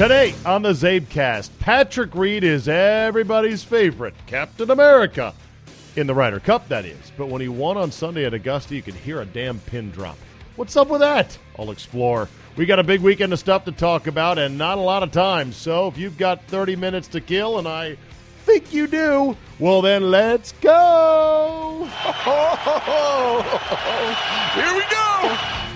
Today on the CzabeCast, Patrick Reed is everybody's favorite, Captain America. In the Ryder Cup, that is. But when he won on Sunday at Augusta, you could hear a damn pin drop. What's up with that? I'll explore. We got a big weekend of stuff to talk about and not a lot of time. So if you've got 30 minutes to kill, and I think you do, well, then let's go. Here we go.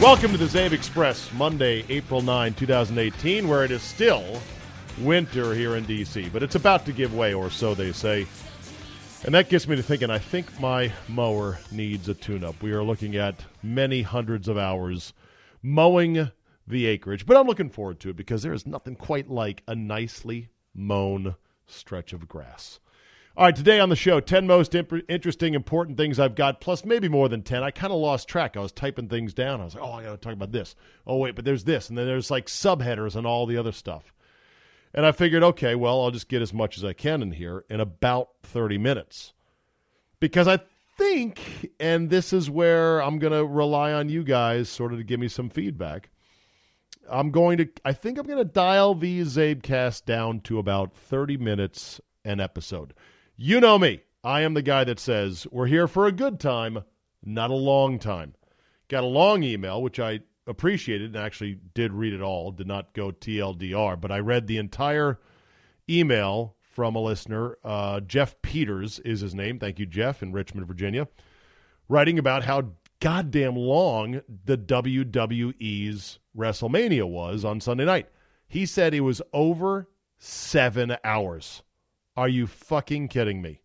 Welcome to the Zave Express, Monday, April 9, 2018, where it is still winter here in D.C., but it's about to give way, or so they say. And that gets me to thinking I think my mower needs a tune up. We are looking at many hundreds of hours mowing the acreage, but I'm looking forward to it because there is nothing quite like a nicely mown stretch of grass. All right, today on the show, 10 most imp- interesting, important things I've got, plus maybe more than 10. I kind of lost track. I was typing things down. I was like, oh, I got to talk about this. Oh, wait, but there's this. And then there's like subheaders and all the other stuff. And I figured, okay, well, I'll just get as much as I can in here in about 30 minutes. Because I think, and this is where I'm going to rely on you guys sort of to give me some feedback. I'm going to, I think I'm going to dial these CzabeCast down to about 30 minutes an episode. You know me. I am the guy that says we're here for a good time, not a long time. Got a long email, which I appreciated and actually did read it all, did not go TLDR, but I read the entire email from a listener. Uh, Jeff Peters is his name. Thank you, Jeff, in Richmond, Virginia, writing about how goddamn long the WWE's WrestleMania was on Sunday night. He said it was over seven hours. Are you fucking kidding me?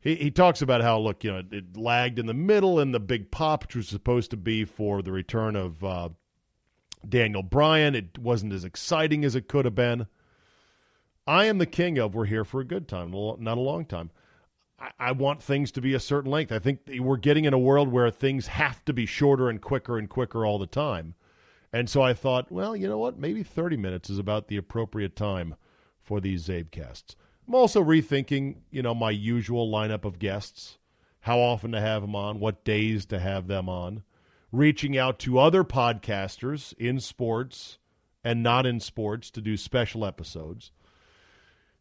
He, he talks about how, look, you know, it lagged in the middle and the big pop, which was supposed to be for the return of uh, Daniel Bryan. It wasn't as exciting as it could have been. I am the king of we're here for a good time, not a long time. I, I want things to be a certain length. I think we're getting in a world where things have to be shorter and quicker and quicker all the time. And so I thought, well, you know what? Maybe 30 minutes is about the appropriate time for these CzabeCasts. I'm also rethinking, you know, my usual lineup of guests, how often to have them on, what days to have them on, reaching out to other podcasters in sports and not in sports to do special episodes.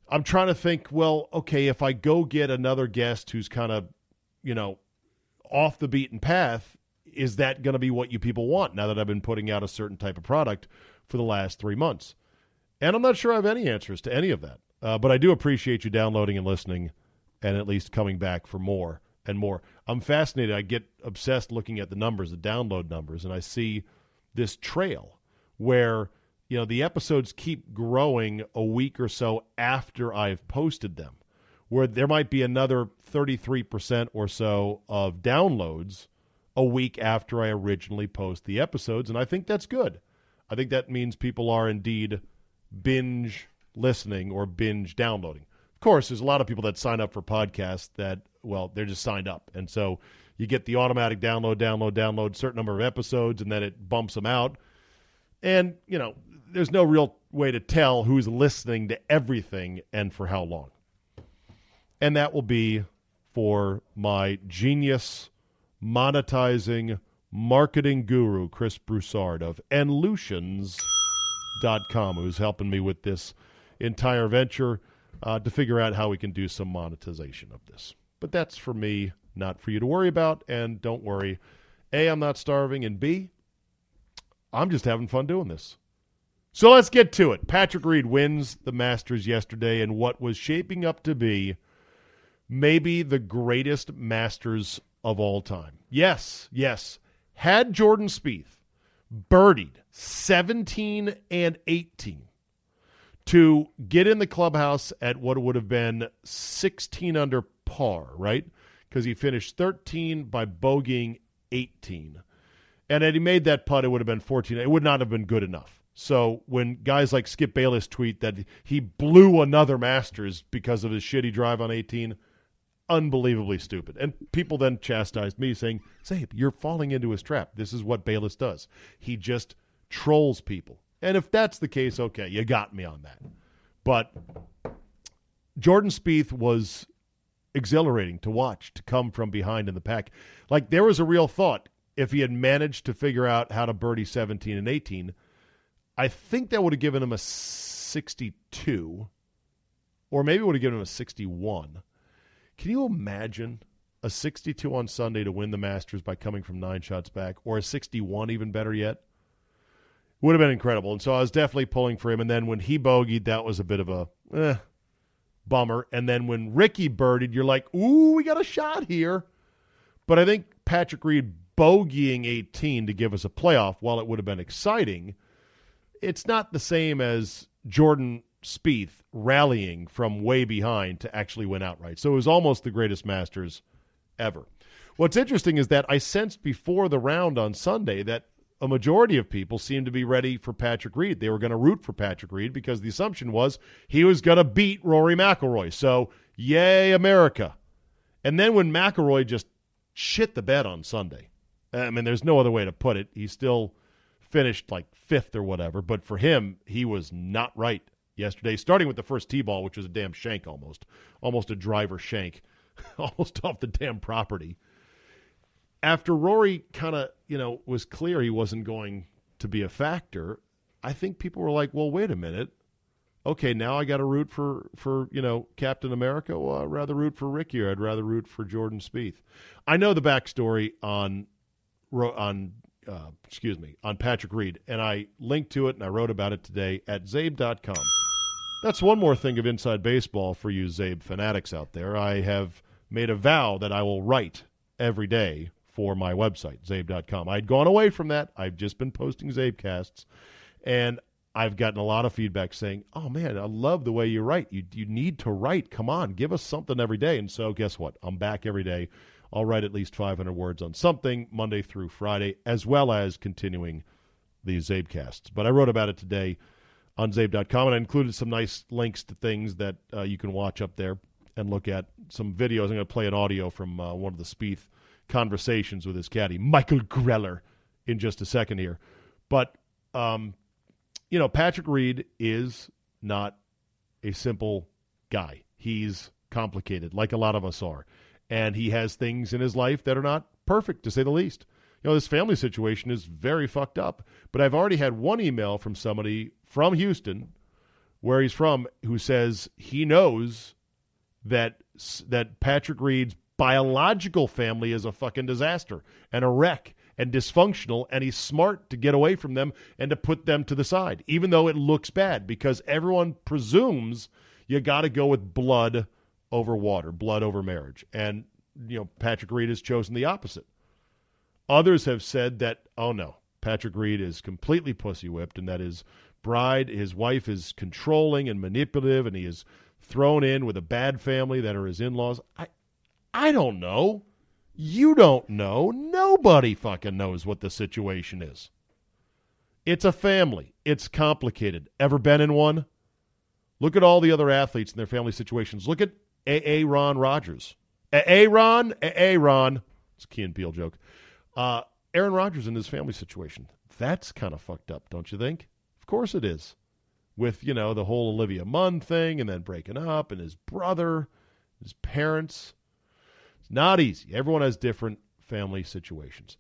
I'm trying to think, well, okay, if I go get another guest who's kind of, you know, off the beaten path, is that going to be what you people want now that I've been putting out a certain type of product for the last three months? And I'm not sure I have any answers to any of that. Uh, but I do appreciate you downloading and listening and at least coming back for more and more. I'm fascinated. I get obsessed looking at the numbers, the download numbers, and I see this trail where you know the episodes keep growing a week or so after I've posted them, where there might be another 33% or so of downloads a week after I originally post the episodes, and I think that's good. I think that means people are indeed binge listening or binge downloading. Of course, there's a lot of people that sign up for podcasts that, well, they're just signed up. And so you get the automatic download, download, download, certain number of episodes, and then it bumps them out. And, you know, there's no real way to tell who's listening to everything and for how long. And that will be for my genius monetizing marketing guru, Chris Broussard of Enlutions.com, who's helping me with this entire venture uh, to figure out how we can do some monetization of this. But that's for me, not for you to worry about. And don't worry, A, I'm not starving, and B, I'm just having fun doing this. So let's get to it. Patrick Reed wins the Masters yesterday in what was shaping up to be maybe the greatest Masters of all time. Yes, yes. Had Jordan Spieth birdied 17 and 18 to get in the clubhouse at what would have been 16 under par, right? Because he finished 13 by bogeying 18. And had he made that putt, it would have been 14. It would not have been good enough. So when guys like Skip Bayless tweet that he blew another Masters because of his shitty drive on 18, unbelievably stupid. And people then chastised me saying, Czabe, you're falling into his trap. This is what Bayless does. He just trolls people. And if that's the case, okay, you got me on that. But Jordan Spieth was exhilarating to watch to come from behind in the pack. Like there was a real thought if he had managed to figure out how to birdie 17 and 18, I think that would have given him a 62 or maybe would have given him a 61. Can you imagine a 62 on Sunday to win the Masters by coming from 9 shots back or a 61 even better yet? Would have been incredible. And so I was definitely pulling for him and then when he bogeyed that was a bit of a eh, bummer. And then when Rickie birdied, you're like, ooh, we got a shot here. But I think Patrick Reed bogeying 18 to give us a playoff, while it would have been exciting, it's not the same as Jordan Spieth rallying from way behind to actually win outright. So it was almost the greatest Masters ever. What's interesting is that I sensed before the round on Sunday that a majority of people seemed to be ready for Patrick Reed. They were going to root for Patrick Reed because the assumption was he was going to beat Rory McIlroy. So, yay, America. And then when McIlroy just shit the bed on Sunday, I mean, there's no other way to put it. He still finished like fifth or whatever, but for him, he was not right yesterday, starting with the first tee ball, which was a damn shank almost, almost a driver shank, almost off the damn property after Rory kind of, you know, was clear he wasn't going to be a factor, I think people were like, "Well, wait a minute. Okay, now I got to root for for you know Captain America. Well, I'd rather root for Rickie or I'd rather root for Jordan Spieth. I know the backstory on on uh, excuse me on Patrick Reed, and I linked to it and I wrote about it today at Czabe.com. That's one more thing of inside baseball for you Czabe fanatics out there. I have made a vow that I will write every day for my website, czabe.com. I'd gone away from that. I've just been posting CzabeCasts, and I've gotten a lot of feedback saying, "Oh man, I love the way you write. You you need to write. Come on, give us something every day." And so, guess what? I'm back every day. I'll write at least 500 words on something Monday through Friday, as well as continuing these CzabeCasts. But I wrote about it today on Czabe.com, and I included some nice links to things that uh, you can watch up there and look at. Some videos. I'm going to play an audio from uh, one of the Spieth conversations with his caddy, Michael Greller, in just a second here. But, um, you know, Patrick Reed is not a simple guy. He's complicated, like a lot of us are. And he has things in his life that are not perfect, to say the least. You know, this family situation is very fucked up. But I've already had one email from somebody from Houston, where he's from, who says he knows that that Patrick Reed's biological family is a fucking disaster and a wreck and dysfunctional, and he's smart to get away from them and to put them to the side, even though it looks bad, because everyone presumes you got to go with blood over water, blood over marriage. And, you know, Patrick Reed has chosen the opposite. Others have said that, oh no, Patrick Reed is completely pussy whipped and that his bride, his wife, is controlling and manipulative and he is thrown in with a bad family that are his in laws. I, I don't know. You don't know. Nobody fucking knows what the situation is. It's a family. It's complicated. Ever been in one? Look at all the other athletes and their family situations. Look at A.A. Ron Rodgers. A.A. Ron? A.A. Ron. It's a Key and Peele joke. Uh, Aaron Rodgers and his family situation. That's kind of fucked up, don't you think? Of course it is. With, you know, the whole Olivia Munn thing and then breaking up and his brother, his parents. Not easy. Everyone has different family situations.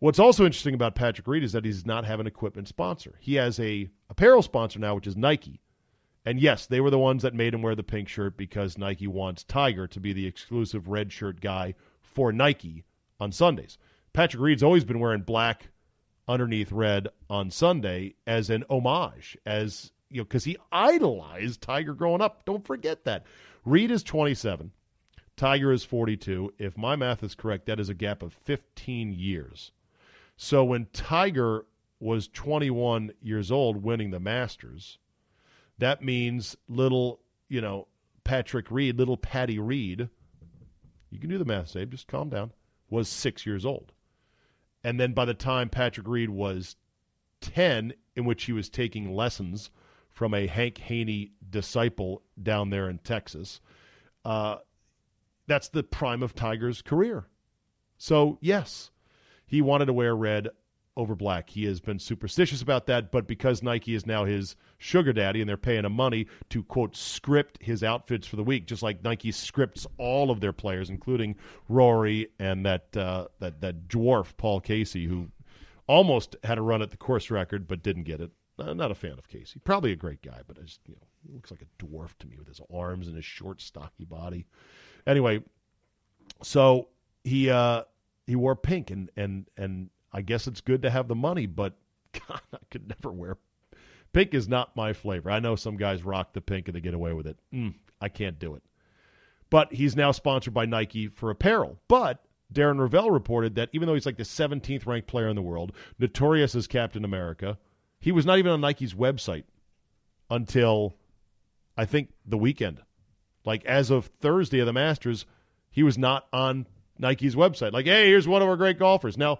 What's also interesting about Patrick Reed is that he does not have an equipment sponsor. He has a apparel sponsor now, which is Nike. And yes, they were the ones that made him wear the pink shirt because Nike wants Tiger to be the exclusive red shirt guy for Nike on Sundays. Patrick Reed's always been wearing black underneath red on Sunday as an homage, as you know, because he idolized Tiger growing up. Don't forget that. Reed is 27. Tiger is 42. If my math is correct, that is a gap of 15 years. So when Tiger was 21 years old winning the Masters, that means little, you know, Patrick Reed, little Patty Reed, you can do the math, Czabe, just calm down, was six years old. And then by the time Patrick Reed was 10, in which he was taking lessons from a Hank Haney disciple down there in Texas, uh, that's the prime of Tiger's career. So, yes, he wanted to wear red over black. He has been superstitious about that, but because Nike is now his sugar daddy and they're paying him money to quote script his outfits for the week, just like Nike scripts all of their players, including Rory and that uh, that that dwarf Paul Casey, who almost had a run at the course record but didn't get it. Uh, not a fan of Casey. Probably a great guy, but just, you know, looks like a dwarf to me with his arms and his short, stocky body. Anyway, so he uh, he wore pink, and and and I guess it's good to have the money, but God, I could never wear pink. Is not my flavor. I know some guys rock the pink and they get away with it. Mm, I can't do it. But he's now sponsored by Nike for apparel. But Darren Rovell reported that even though he's like the 17th ranked player in the world, notorious as Captain America, he was not even on Nike's website until I think the weekend. Like as of Thursday of the Masters, he was not on Nike's website. Like, hey, here's one of our great golfers. Now,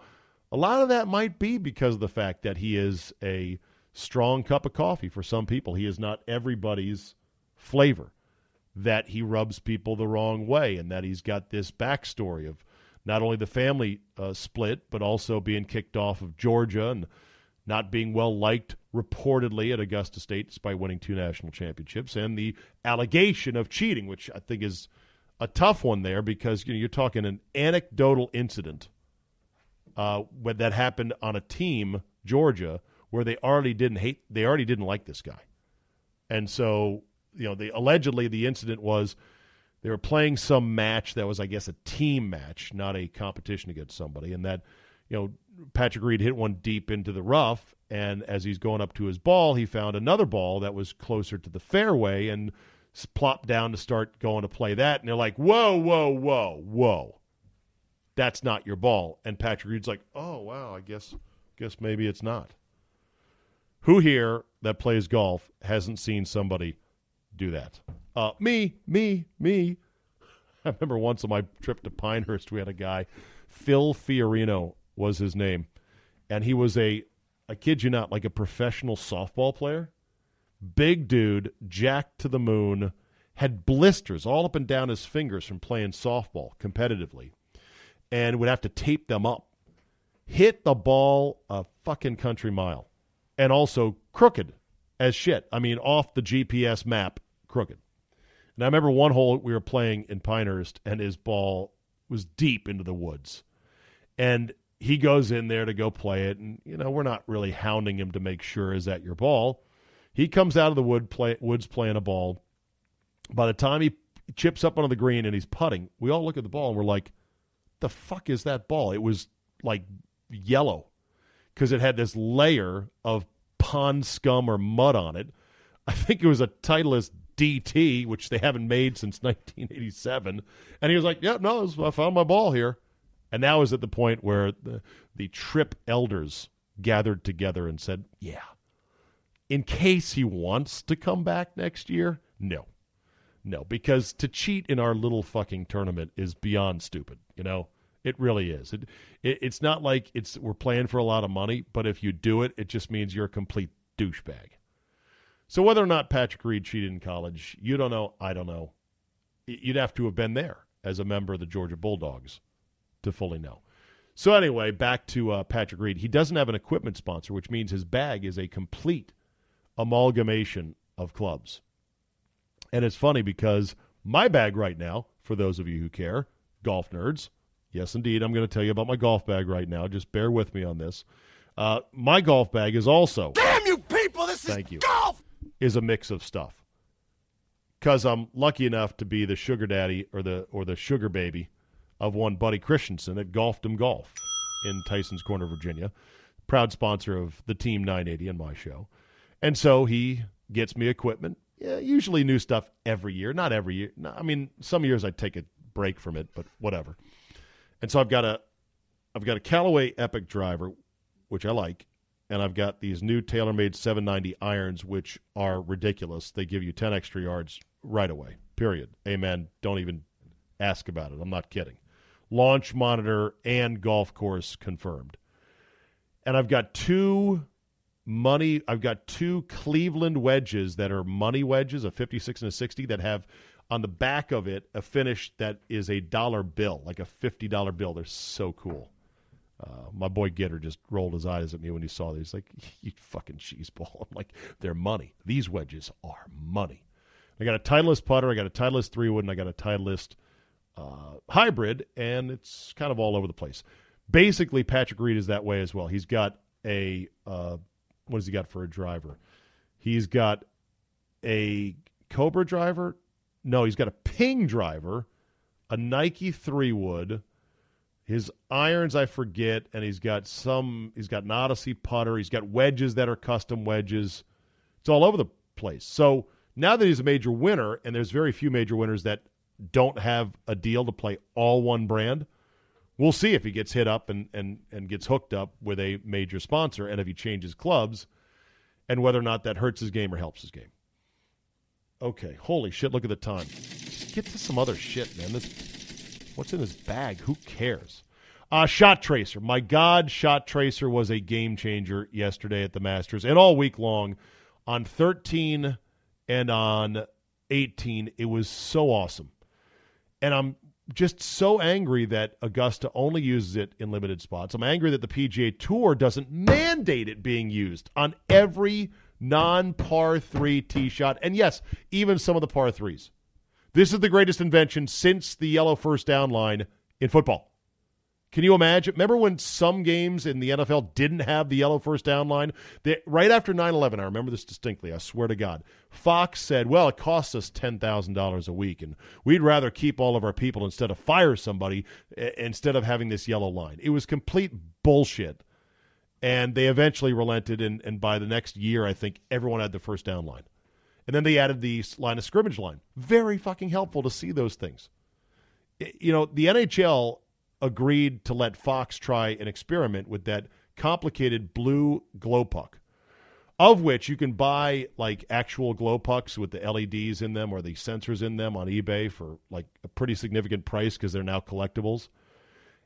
a lot of that might be because of the fact that he is a strong cup of coffee for some people. He is not everybody's flavor. That he rubs people the wrong way, and that he's got this backstory of not only the family uh, split, but also being kicked off of Georgia and not being well liked reportedly at Augusta State despite winning two national championships, and the allegation of cheating, which I think is a tough one there because you know you're talking an anecdotal incident uh, that happened on a team, Georgia, where they already didn't hate, they already didn't like this guy, and so you know, they allegedly the incident was they were playing some match that was, I guess, a team match, not a competition against somebody, and that you know Patrick Reed hit one deep into the rough, and as he's going up to his ball, he found another ball that was closer to the fairway and plopped down to start going to play that, and they're like, "Whoa, whoa, whoa, whoa." That's not your ball. And Patrick Reed's like, "Oh, wow, I guess guess maybe it's not." Who here that plays golf hasn't seen somebody do that? Uh, me, me, me. I remember once on my trip to Pinehurst, we had a guy, Phil Fiorino was his name, and he was a, I kid you not, like a professional softball player. Big dude, jacked to the moon, had blisters all up and down his fingers from playing softball competitively, and would have to tape them up. Hit the ball a fucking country mile, and also crooked as shit. I mean, off the GPS map, crooked. And I remember one hole we were playing in Pinehurst, and his ball was deep into the woods. And he goes in there to go play it, and, you know, we're not really hounding him to make sure is that your ball. He comes out of the wood play, woods playing a ball. By the time he chips up onto the green and he's putting, we all look at the ball and we're like, the fuck is that ball? It was like yellow because it had this layer of pond scum or mud on it. I think it was a Titleist DT, which they haven't made since 1987. And he was like, "Yeah, no, I found my ball here." And now is at the point where the the trip elders gathered together and said, "Yeah, in case he wants to come back next year, no, no, because to cheat in our little fucking tournament is beyond stupid. You know, it really is. It, it it's not like it's we're playing for a lot of money, but if you do it, it just means you're a complete douchebag." So whether or not Patrick Reed cheated in college, you don't know. I don't know. You'd have to have been there as a member of the Georgia Bulldogs to fully know. So anyway, back to uh, Patrick Reed. He doesn't have an equipment sponsor, which means his bag is a complete amalgamation of clubs. And it's funny because my bag right now, for those of you who care, golf nerds, yes, indeed, I'm going to tell you about my golf bag right now. Just bear with me on this. Uh, my golf bag is also. Damn you people! This Thank is you. golf. is a mix of stuff. Because I'm lucky enough to be the sugar daddy or the or the sugar baby of one Buddy Christensen at Golfdom Golf in Tyson's Corner, Virginia, proud sponsor of the Team 980 and my show. And so he gets me equipment, yeah, usually new stuff every year. Not every year. I mean, some years I take a break from it, but whatever. And so I've got a I've got a Callaway Epic driver, which I like, and I've got these new TaylorMade 790 irons, which are ridiculous. They give you 10 extra yards right away. Period. Amen. Don't even ask about it. I'm not kidding. Launch monitor and golf course confirmed. And I've got two money. I've got two Cleveland wedges that are money wedges, a 56 and a 60, that have on the back of it a finish that is a dollar bill, like a $50 bill. They're so cool. Uh, my boy Gitter just rolled his eyes at me when he saw these. Like, "You fucking cheese ball!" I'm like, "They're money. These wedges are money." I got a Titleist putter, I got a Titleist three wood, and I got a Titleist uh, hybrid, and it's kind of all over the place. Basically, Patrick Reed is that way as well. He's got a uh, what has he got for a driver? He's got a Cobra driver. No, he's got a Ping driver, a Nike three wood. His irons, I forget, and he's got some. He's got an Odyssey putter. He's got wedges that are custom wedges. It's all over the place. So now that he's a major winner, and there's very few major winners that don't have a deal to play all one brand. We'll see if he gets hit up and, and, and gets hooked up with a major sponsor and if he changes clubs and whether or not that hurts his game or helps his game. Okay, holy shit, look at the time. Get to some other shit, man. This, what's in his bag? Who cares? Uh, shot Tracer. My God, Shot Tracer was a game changer yesterday at the Masters and all week long on 13 and on 18. It was so awesome. And I'm just so angry that Augusta only uses it in limited spots. I'm angry that the PGA Tour doesn't mandate it being used on every non par three tee shot. And yes, even some of the par threes. This is the greatest invention since the yellow first down line in football. Can you imagine? Remember when some games in the NFL didn't have the yellow first down line? They, right after 9 11, I remember this distinctly, I swear to God. Fox said, well, it costs us $10,000 a week, and we'd rather keep all of our people instead of fire somebody instead of having this yellow line. It was complete bullshit. And they eventually relented, and, and by the next year, I think everyone had the first down line. And then they added the line of scrimmage line. Very fucking helpful to see those things. You know, the NHL agreed to let Fox try an experiment with that complicated blue glow puck, of which you can buy like actual glow pucks with the LEDs in them or the sensors in them on eBay for like a pretty significant price because they're now collectibles.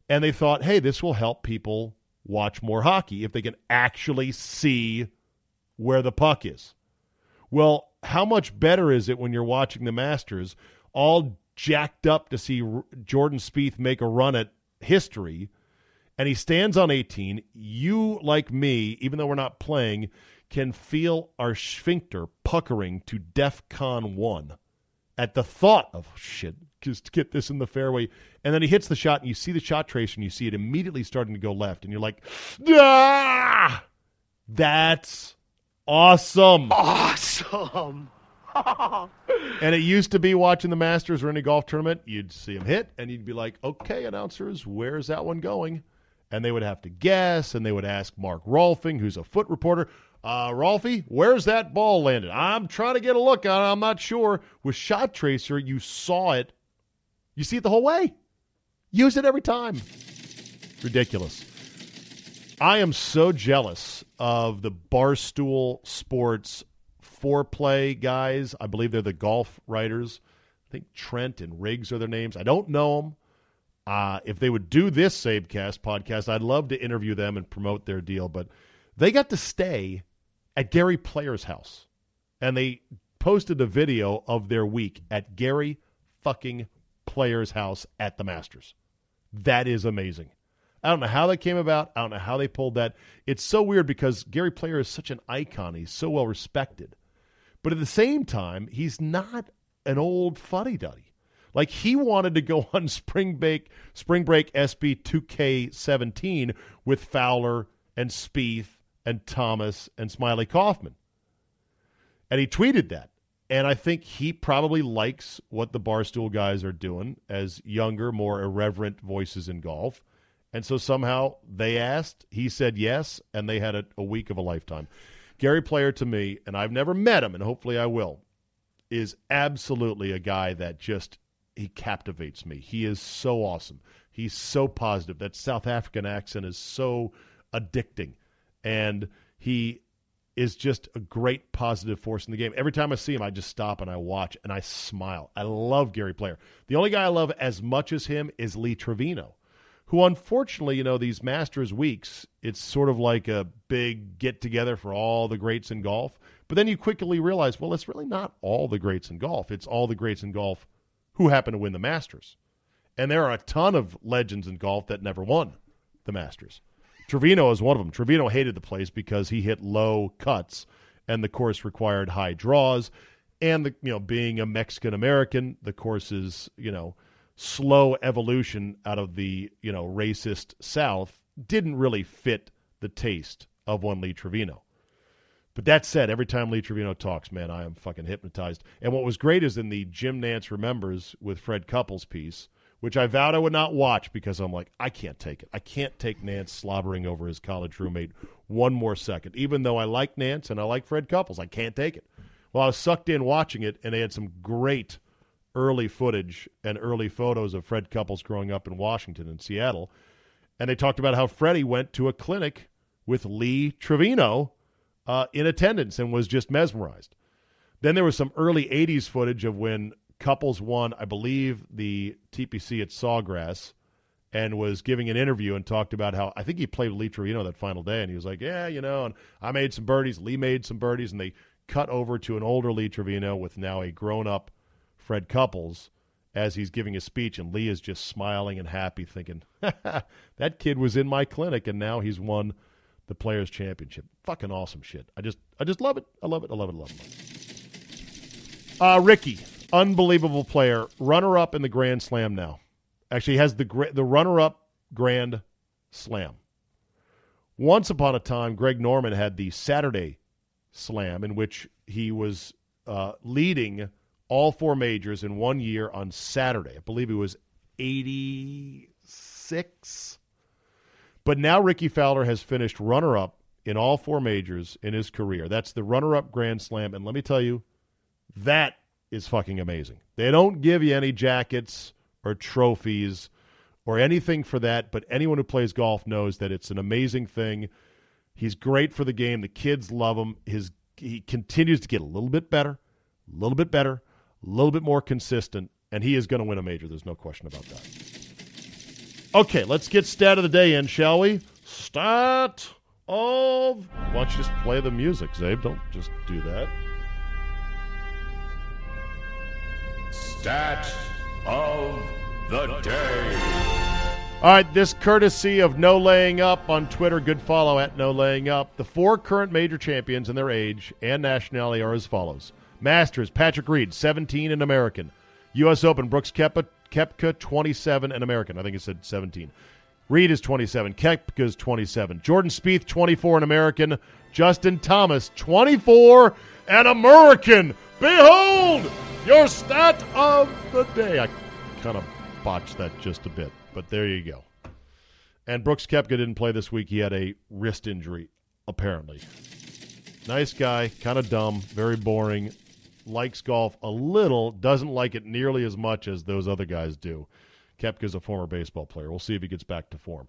And they thought, hey, this will help people watch more hockey if they can actually see where the puck is. Well, how much better is it when you're watching the Masters all jacked up to see Jordan Spieth make a run at history and he stands on 18, you, like me, even though we're not playing, can feel our sphincter puckering to DEF CON 1 at the thought of shit, just get this in the fairway. And then he hits the shot, and you see the shot trace, and you see it immediately starting to go left. And you're like, ah! That's awesome. Awesome. and it used to be watching the Masters or any golf tournament, you'd see him hit, and you'd be like, okay, announcers, where's that one going? And they would have to guess, and they would ask Mark Rolfing, who's a foot reporter, uh, Rolfie, where's that ball landed? I'm trying to get a look on it. I'm not sure. With Shot Tracer, you saw it. You see it the whole way. Use it every time. Ridiculous. I am so jealous of the Barstool Sports foreplay guys. I believe they're the golf writers. I think Trent and Riggs are their names. I don't know them. Uh, if they would do this CzabeCast podcast, I'd love to interview them and promote their deal. But they got to stay at Gary Player's house, and they posted a video of their week at Gary fucking Player's house at the Masters. That is amazing. I don't know how that came about. I don't know how they pulled that. It's so weird because Gary Player is such an icon. He's so well respected. But at the same time, he's not an old fuddy duddy. Like he wanted to go on spring break, spring break SB 2K17 with Fowler and Spieth and Thomas and Smylie Kaufman. And he tweeted that. And I think he probably likes what the Barstool guys are doing as younger, more irreverent voices in golf. And so somehow they asked, he said yes, and they had a, a week of a lifetime. Gary Player to me, and I've never met him, and hopefully I will, is absolutely a guy that just he captivates me. He is so awesome. He's so positive. That South African accent is so addicting, and he is just a great positive force in the game. Every time I see him, I just stop and I watch and I smile. I love Gary Player. The only guy I love as much as him is Lee Trevino who unfortunately, you know, these Masters weeks, it's sort of like a big get together for all the greats in golf. But then you quickly realize, well, it's really not all the greats in golf. It's all the greats in golf who happen to win the Masters. And there are a ton of legends in golf that never won the Masters. Trevino is one of them. Trevino hated the place because he hit low cuts, and the course required high draws. And the you know being a Mexican American, the course is, you know slow evolution out of the you know racist South didn't really fit the taste of one Lee Trevino. But that said, every time Lee Trevino talks, man, I am fucking hypnotized. And what was great is in the Jim Nantz Remembers with Fred Couples piece, which I vowed I would not watch because I'm like, I can't take it. I can't take Nantz slobbering over his college roommate one more second. Even though I like Nantz and I like Fred Couples, I can't take it. Well, I was sucked in watching it, and they had some great early footage and early photos of Fred Couples growing up in Washington and Seattle. And they talked about how Freddie went to a clinic with Lee Trevino uh, in attendance and was just mesmerized. Then there was some early 80s footage of when Couples won, I believe, the TPC at Sawgrass and was giving an interview and talked about how I think he played Lee Trevino that final day. And he was like, Yeah, you know, and I made some birdies. Lee made some birdies. And they cut over to an older Lee Trevino with now a grown up Fred Couples as he's giving his speech. And Lee is just smiling and happy, thinking, That kid was in my clinic and now he's won the Players Championship. Fucking awesome shit. I just I just love it. I love it. I love it. I love it. Uh, Rickie, unbelievable player, runner up in the Grand Slam now. Actually, has the the runner up Grand Slam. Once upon a time, Greg Norman had the Saturday Slam in which he was uh, leading all four majors in one year on Saturday. I believe he was 86 but now Rickie Fowler has finished runner up in all four majors in his career. That's the runner up Grand Slam. And let me tell you, that is fucking amazing. They don't give you any jackets or trophies or anything for that, but anyone who plays golf knows that it's an amazing thing. He's great for the game. The kids love him. His he continues to get a little bit better, a little bit better, a little bit more consistent, and he is going to win a major. There's no question about that. Okay, let's get stat of the day in, shall we? Stat of. Why don't you just play the music, Czabe? Don't just do that. Stat of the day. All right, this courtesy of No Laying Up on Twitter. Good follow at No Laying Up. The four current major champions in their age and nationality are as follows Masters, Patrick Reed, 17 and American. U.S. Open, Brooks Koepka, Koepka 27 and American. I think it said 17. Reed is 27. Koepka is 27. Jordan Spieth 24 and American. Justin Thomas 24 and American. Behold your stat of the day. I kind of botched that just a bit, but there you go. And Brooks Koepka didn't play this week. He had a wrist injury, apparently. Nice guy, kind of dumb, very boring likes golf a little, doesn't like it nearly as much as those other guys do. Koepka's a former baseball player. We'll see if he gets back to form.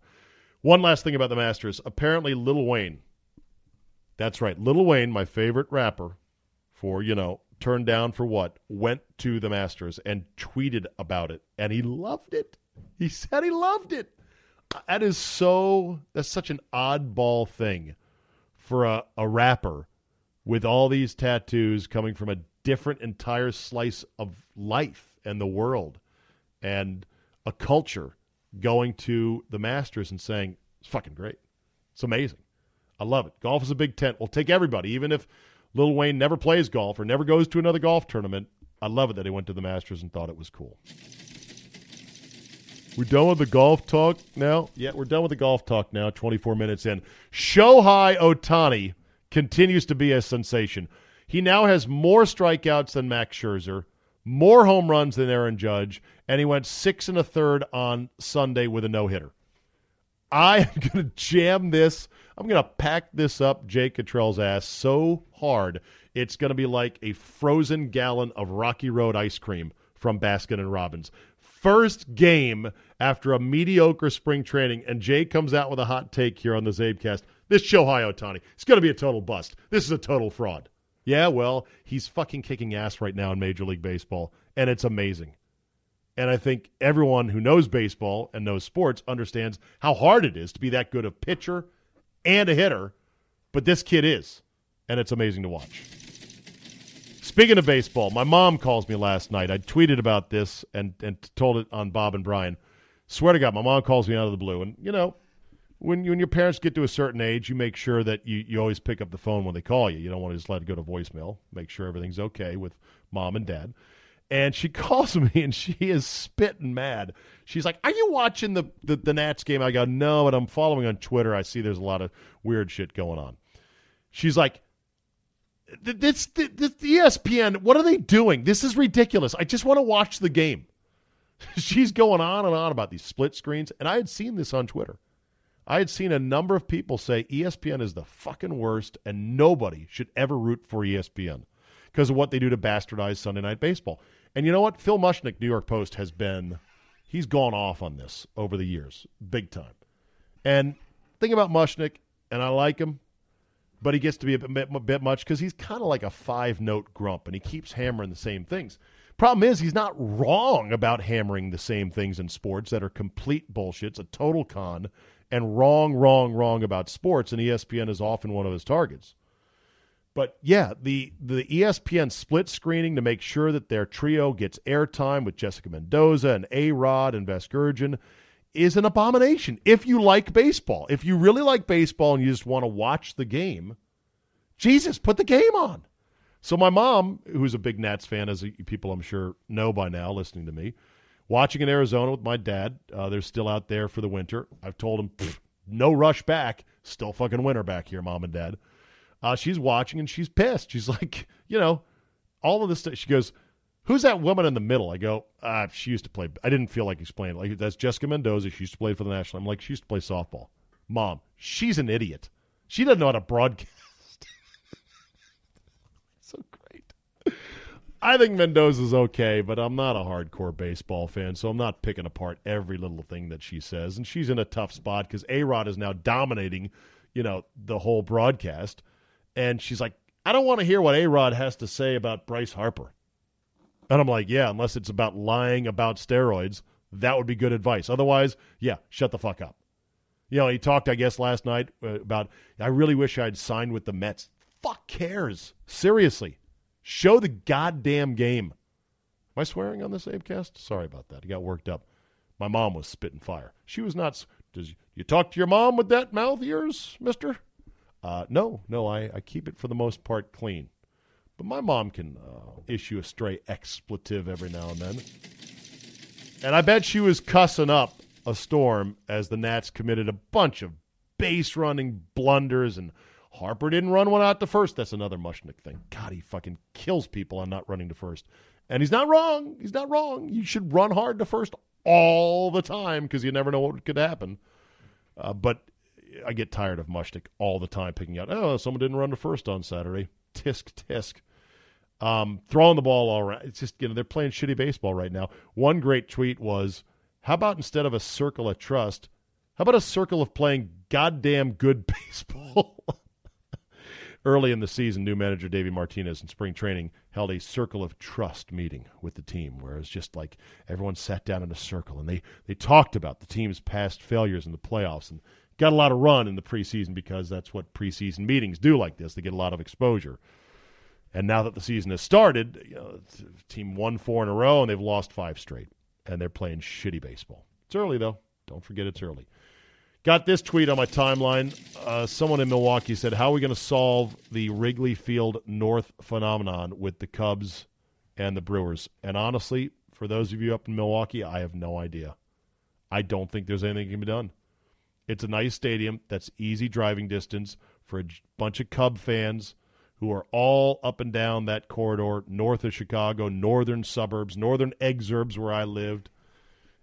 One last thing about the Masters. Apparently, Lil Wayne, that's right, Lil Wayne, my favorite rapper, for, you know, turned down for what, went to the Masters and tweeted about it, and he loved it. He said he loved it. That is so, that's such an oddball thing for a, a rapper with all these tattoos coming from a different entire slice of life and the world and a culture going to the Masters and saying, it's fucking great. It's amazing. I love it. Golf is a big tent. We'll take everybody, even if Lil Wayne never plays golf or never goes to another golf tournament. I love it that he went to the Masters and thought it was cool. We're done with the golf talk now? Yeah, we're done with the golf talk now, 24 minutes in. Shohei Ohtani continues to be a sensation. He now has more strikeouts than Max Scherzer, more home runs than Aaron Judge, and he went six and a third on Sunday with a no hitter. I am going to jam this. I'm going to pack this up Jake Cottrell's ass so hard it's going to be like a frozen gallon of Rocky Road ice cream from Baskin and Robbins. First game after a mediocre spring training, and Jake comes out with a hot take here on the CzabeCast. This Shohei Ohtani, it's going to be a total bust. This is a total fraud. Yeah, well, he's fucking kicking ass right now in Major League Baseball, and it's amazing. And I think everyone who knows baseball and knows sports understands how hard it is to be that good a pitcher and a hitter, but this kid is, and it's amazing to watch. Speaking of baseball, my mom calls me last night. I tweeted about this and, and told it on Bob and Brian. Swear to God, my mom calls me out of the blue. And, you know, when, when your parents get to a certain age, you make sure that you, you always pick up the phone when they call you. You don't want to just let it go to voicemail. Make sure everything's okay with mom and dad. And she calls me and she is spitting mad. She's like, Are you watching the, the, the Nats game? I go, No, but I'm following on Twitter. I see there's a lot of weird shit going on. She's like, this, this, this ESPN, what are they doing? This is ridiculous. I just want to watch the game. She's going on and on about these split screens. And I had seen this on Twitter. I had seen a number of people say ESPN is the fucking worst and nobody should ever root for ESPN because of what they do to bastardize Sunday Night Baseball. And you know what? Phil Mushnick, New York Post, has been, he's gone off on this over the years, big time. And think about Mushnick, and I like him, but he gets to be a bit, a bit much because he's kind of like a five note grump and he keeps hammering the same things. Problem is, he's not wrong about hammering the same things in sports that are complete bullshit. It's a total con and wrong, wrong, wrong about sports, and ESPN is often one of his targets. But yeah, the the ESPN split screening to make sure that their trio gets airtime with Jessica Mendoza and A Rod and Vasgersian is an abomination. If you like baseball, if you really like baseball and you just want to watch the game, Jesus, put the game on. So my mom, who's a big Nats fan, as people I'm sure know by now, listening to me, watching in Arizona with my dad. Uh, they're still out there for the winter. I've told them, no rush back. Still fucking winter back here, mom and dad. Uh, she's watching and she's pissed. She's like, you know, all of this stuff. She goes, Who's that woman in the middle? I go, ah, she used to play. I didn't feel like explaining. Like that's Jessica Mendoza. She used to play for the national. I'm like, she used to play softball. Mom, she's an idiot. She doesn't know how to broadcast. so great. I think Mendoza's okay, but I'm not a hardcore baseball fan, so I'm not picking apart every little thing that she says. And she's in a tough spot because A Rod is now dominating, you know, the whole broadcast. And she's like, I don't want to hear what A Rod has to say about Bryce Harper. And I'm like, yeah, unless it's about lying about steroids, that would be good advice. Otherwise, yeah, shut the fuck up. You know, he talked, I guess, last night uh, about, I really wish I'd signed with the Mets. Fuck cares. Seriously. Show the goddamn game. Am I swearing on this CzabeCast? Sorry about that. I got worked up. My mom was spitting fire. She was not. Does you talk to your mom with that mouth of yours, Mister? Uh, no, no. I, I keep it for the most part clean, but my mom can uh, issue a stray expletive every now and then. And I bet she was cussing up a storm as the Nats committed a bunch of base running blunders and Harper didn't run one out to first. That's another Mushnick thing. God, he fucking kills people on not running to first. And he's not wrong. He's not wrong. You should run hard to first all the time because you never know what could happen. Uh, but I get tired of Mushnick all the time picking out, oh, someone didn't run to first on Saturday. Tisk, tisk. Um, throwing the ball all around. It's just, you know, they're playing shitty baseball right now. One great tweet was, how about instead of a circle of trust, how about a circle of playing goddamn good baseball? Early in the season, new manager Davey Martinez in spring training held a circle of trust meeting with the team, where it was just like everyone sat down in a circle and they, they talked about the team's past failures in the playoffs and got a lot of run in the preseason because that's what preseason meetings do like this. They get a lot of exposure. And now that the season has started, you know, team won four in a row and they've lost five straight, and they're playing shitty baseball. It's early though. Don't forget it's early. Got this tweet on my timeline. Uh, someone in Milwaukee said, "How are we going to solve the Wrigley Field North phenomenon with the Cubs and the Brewers?" And honestly, for those of you up in Milwaukee, I have no idea. I don't think there's anything that can be done. It's a nice stadium that's easy driving distance for a bunch of Cub fans who are all up and down that corridor north of Chicago, northern suburbs, northern exurbs where I lived,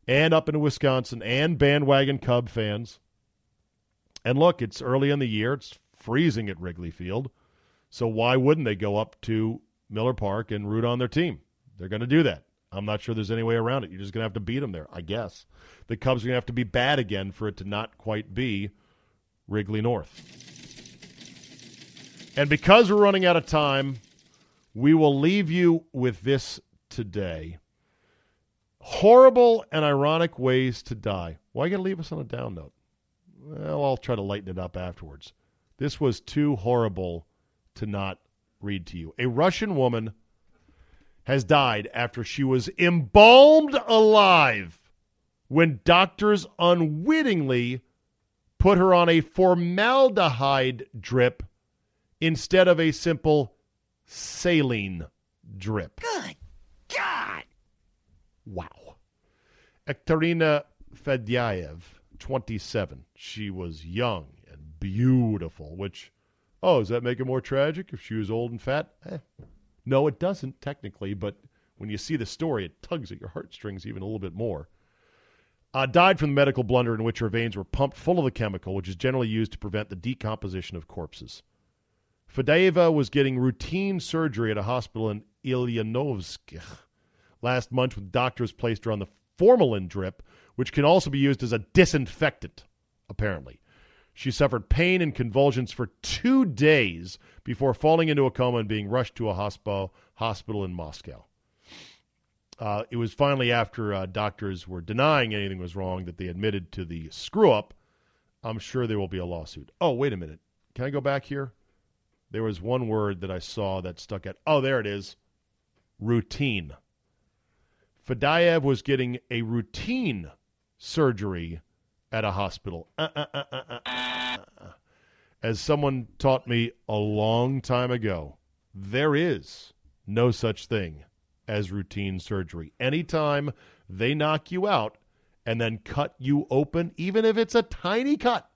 and up into Wisconsin, and bandwagon Cub fans. And look, it's early in the year. It's freezing at Wrigley Field. So why wouldn't they go up to Miller Park and root on their team? They're going to do that. I'm not sure there's any way around it. You're just going to have to beat them there, I guess. The Cubs are going to have to be bad again for it to not quite be Wrigley North. And because we're running out of time, we will leave you with this today. Horrible and ironic ways to die. Why are you got to leave us on a down note? Well, I'll try to lighten it up afterwards. This was too horrible to not read to you. A Russian woman has died after she was embalmed alive when doctors unwittingly put her on a formaldehyde drip instead of a simple saline drip. Good God. Wow. Ekterina Fedyaev, 27. She was young and beautiful, which, oh, does that make it more tragic if she was old and fat? Eh. No, it doesn't, technically, but when you see the story, it tugs at your heartstrings even a little bit more. Uh, died from the medical blunder in which her veins were pumped full of the chemical, which is generally used to prevent the decomposition of corpses. Fedyaeva was getting routine surgery at a hospital in Ulyanovsk last month when doctors placed her on the formalin drip, which can also be used as a disinfectant, apparently. She suffered pain and convulsions for two days before falling into a coma and being rushed to a hospital, hospital in Moscow. Uh, it was finally after uh, doctors were denying anything was wrong that they admitted to the screw up. I'm sure there will be a lawsuit. Oh, wait a minute. Can I go back here? There was one word that I saw that stuck at. Oh, there it is. Routine. Fadayev was getting a routine surgery at a hospital. Uh, uh, uh, As someone taught me a long time ago, there is no such thing as routine surgery. Anytime they knock you out and then cut you open, even if it's a tiny cut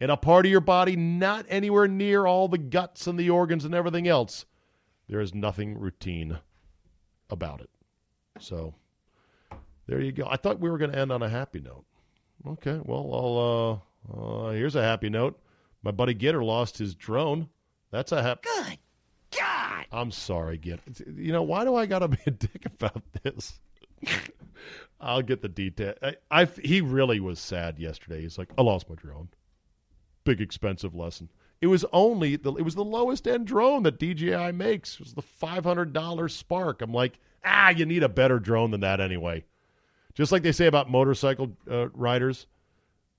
in a part of your body not anywhere near all the guts and the organs and everything else, there is nothing routine about it. So there you go. I thought we were going to end on a happy note. Okay, well, I'll, uh, uh, here's a happy note. My buddy Gitter lost his drone. That's a happy. Good God. I'm sorry, Gitter. You know why do I got to be a dick about this? I'll get the detail. I, I, he really was sad yesterday. He's like, I lost my drone. Big expensive lesson. It was only the it was the lowest end drone that DJI makes. It was the five hundred dollar Spark. I'm like, ah, you need a better drone than that anyway. Just like they say about motorcycle uh, riders,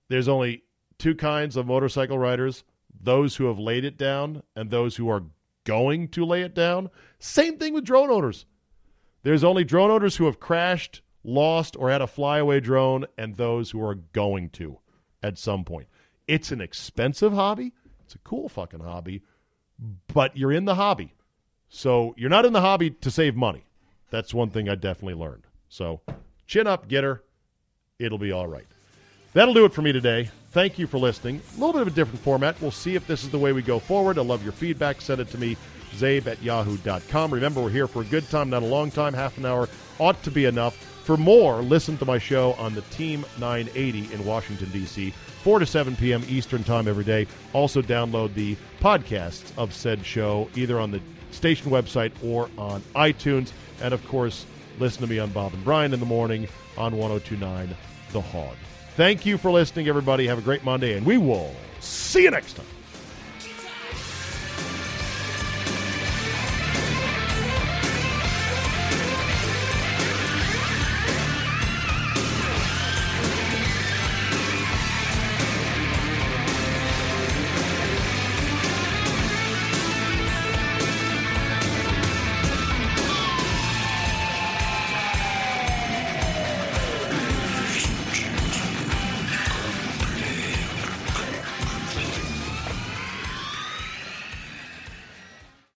there's only two kinds of motorcycle riders those who have laid it down and those who are going to lay it down. Same thing with drone owners. There's only drone owners who have crashed, lost, or had a flyaway drone, and those who are going to at some point. It's an expensive hobby. It's a cool fucking hobby, but you're in the hobby. So you're not in the hobby to save money. That's one thing I definitely learned. So Chin up, Gitter. It'll be all right. That'll do it for me today. Thank you for listening. A little bit of a different format. We'll see if this is the way we go forward. I love your feedback. Send it to me, czabe at yahoo.com. Remember, we're here for a good time, not a long time. Half an hour ought to be enough. For more, listen to my show on the Team 980 in Washington, D.C., 4 to 7 p.m. Eastern Time every day. Also, download the podcasts of said show either on the station website or on iTunes. And, of course, Listen to me on Bob and Brian in the morning on 1029 The Hog. Thank you for listening, everybody. Have a great Monday, and we will see you next time.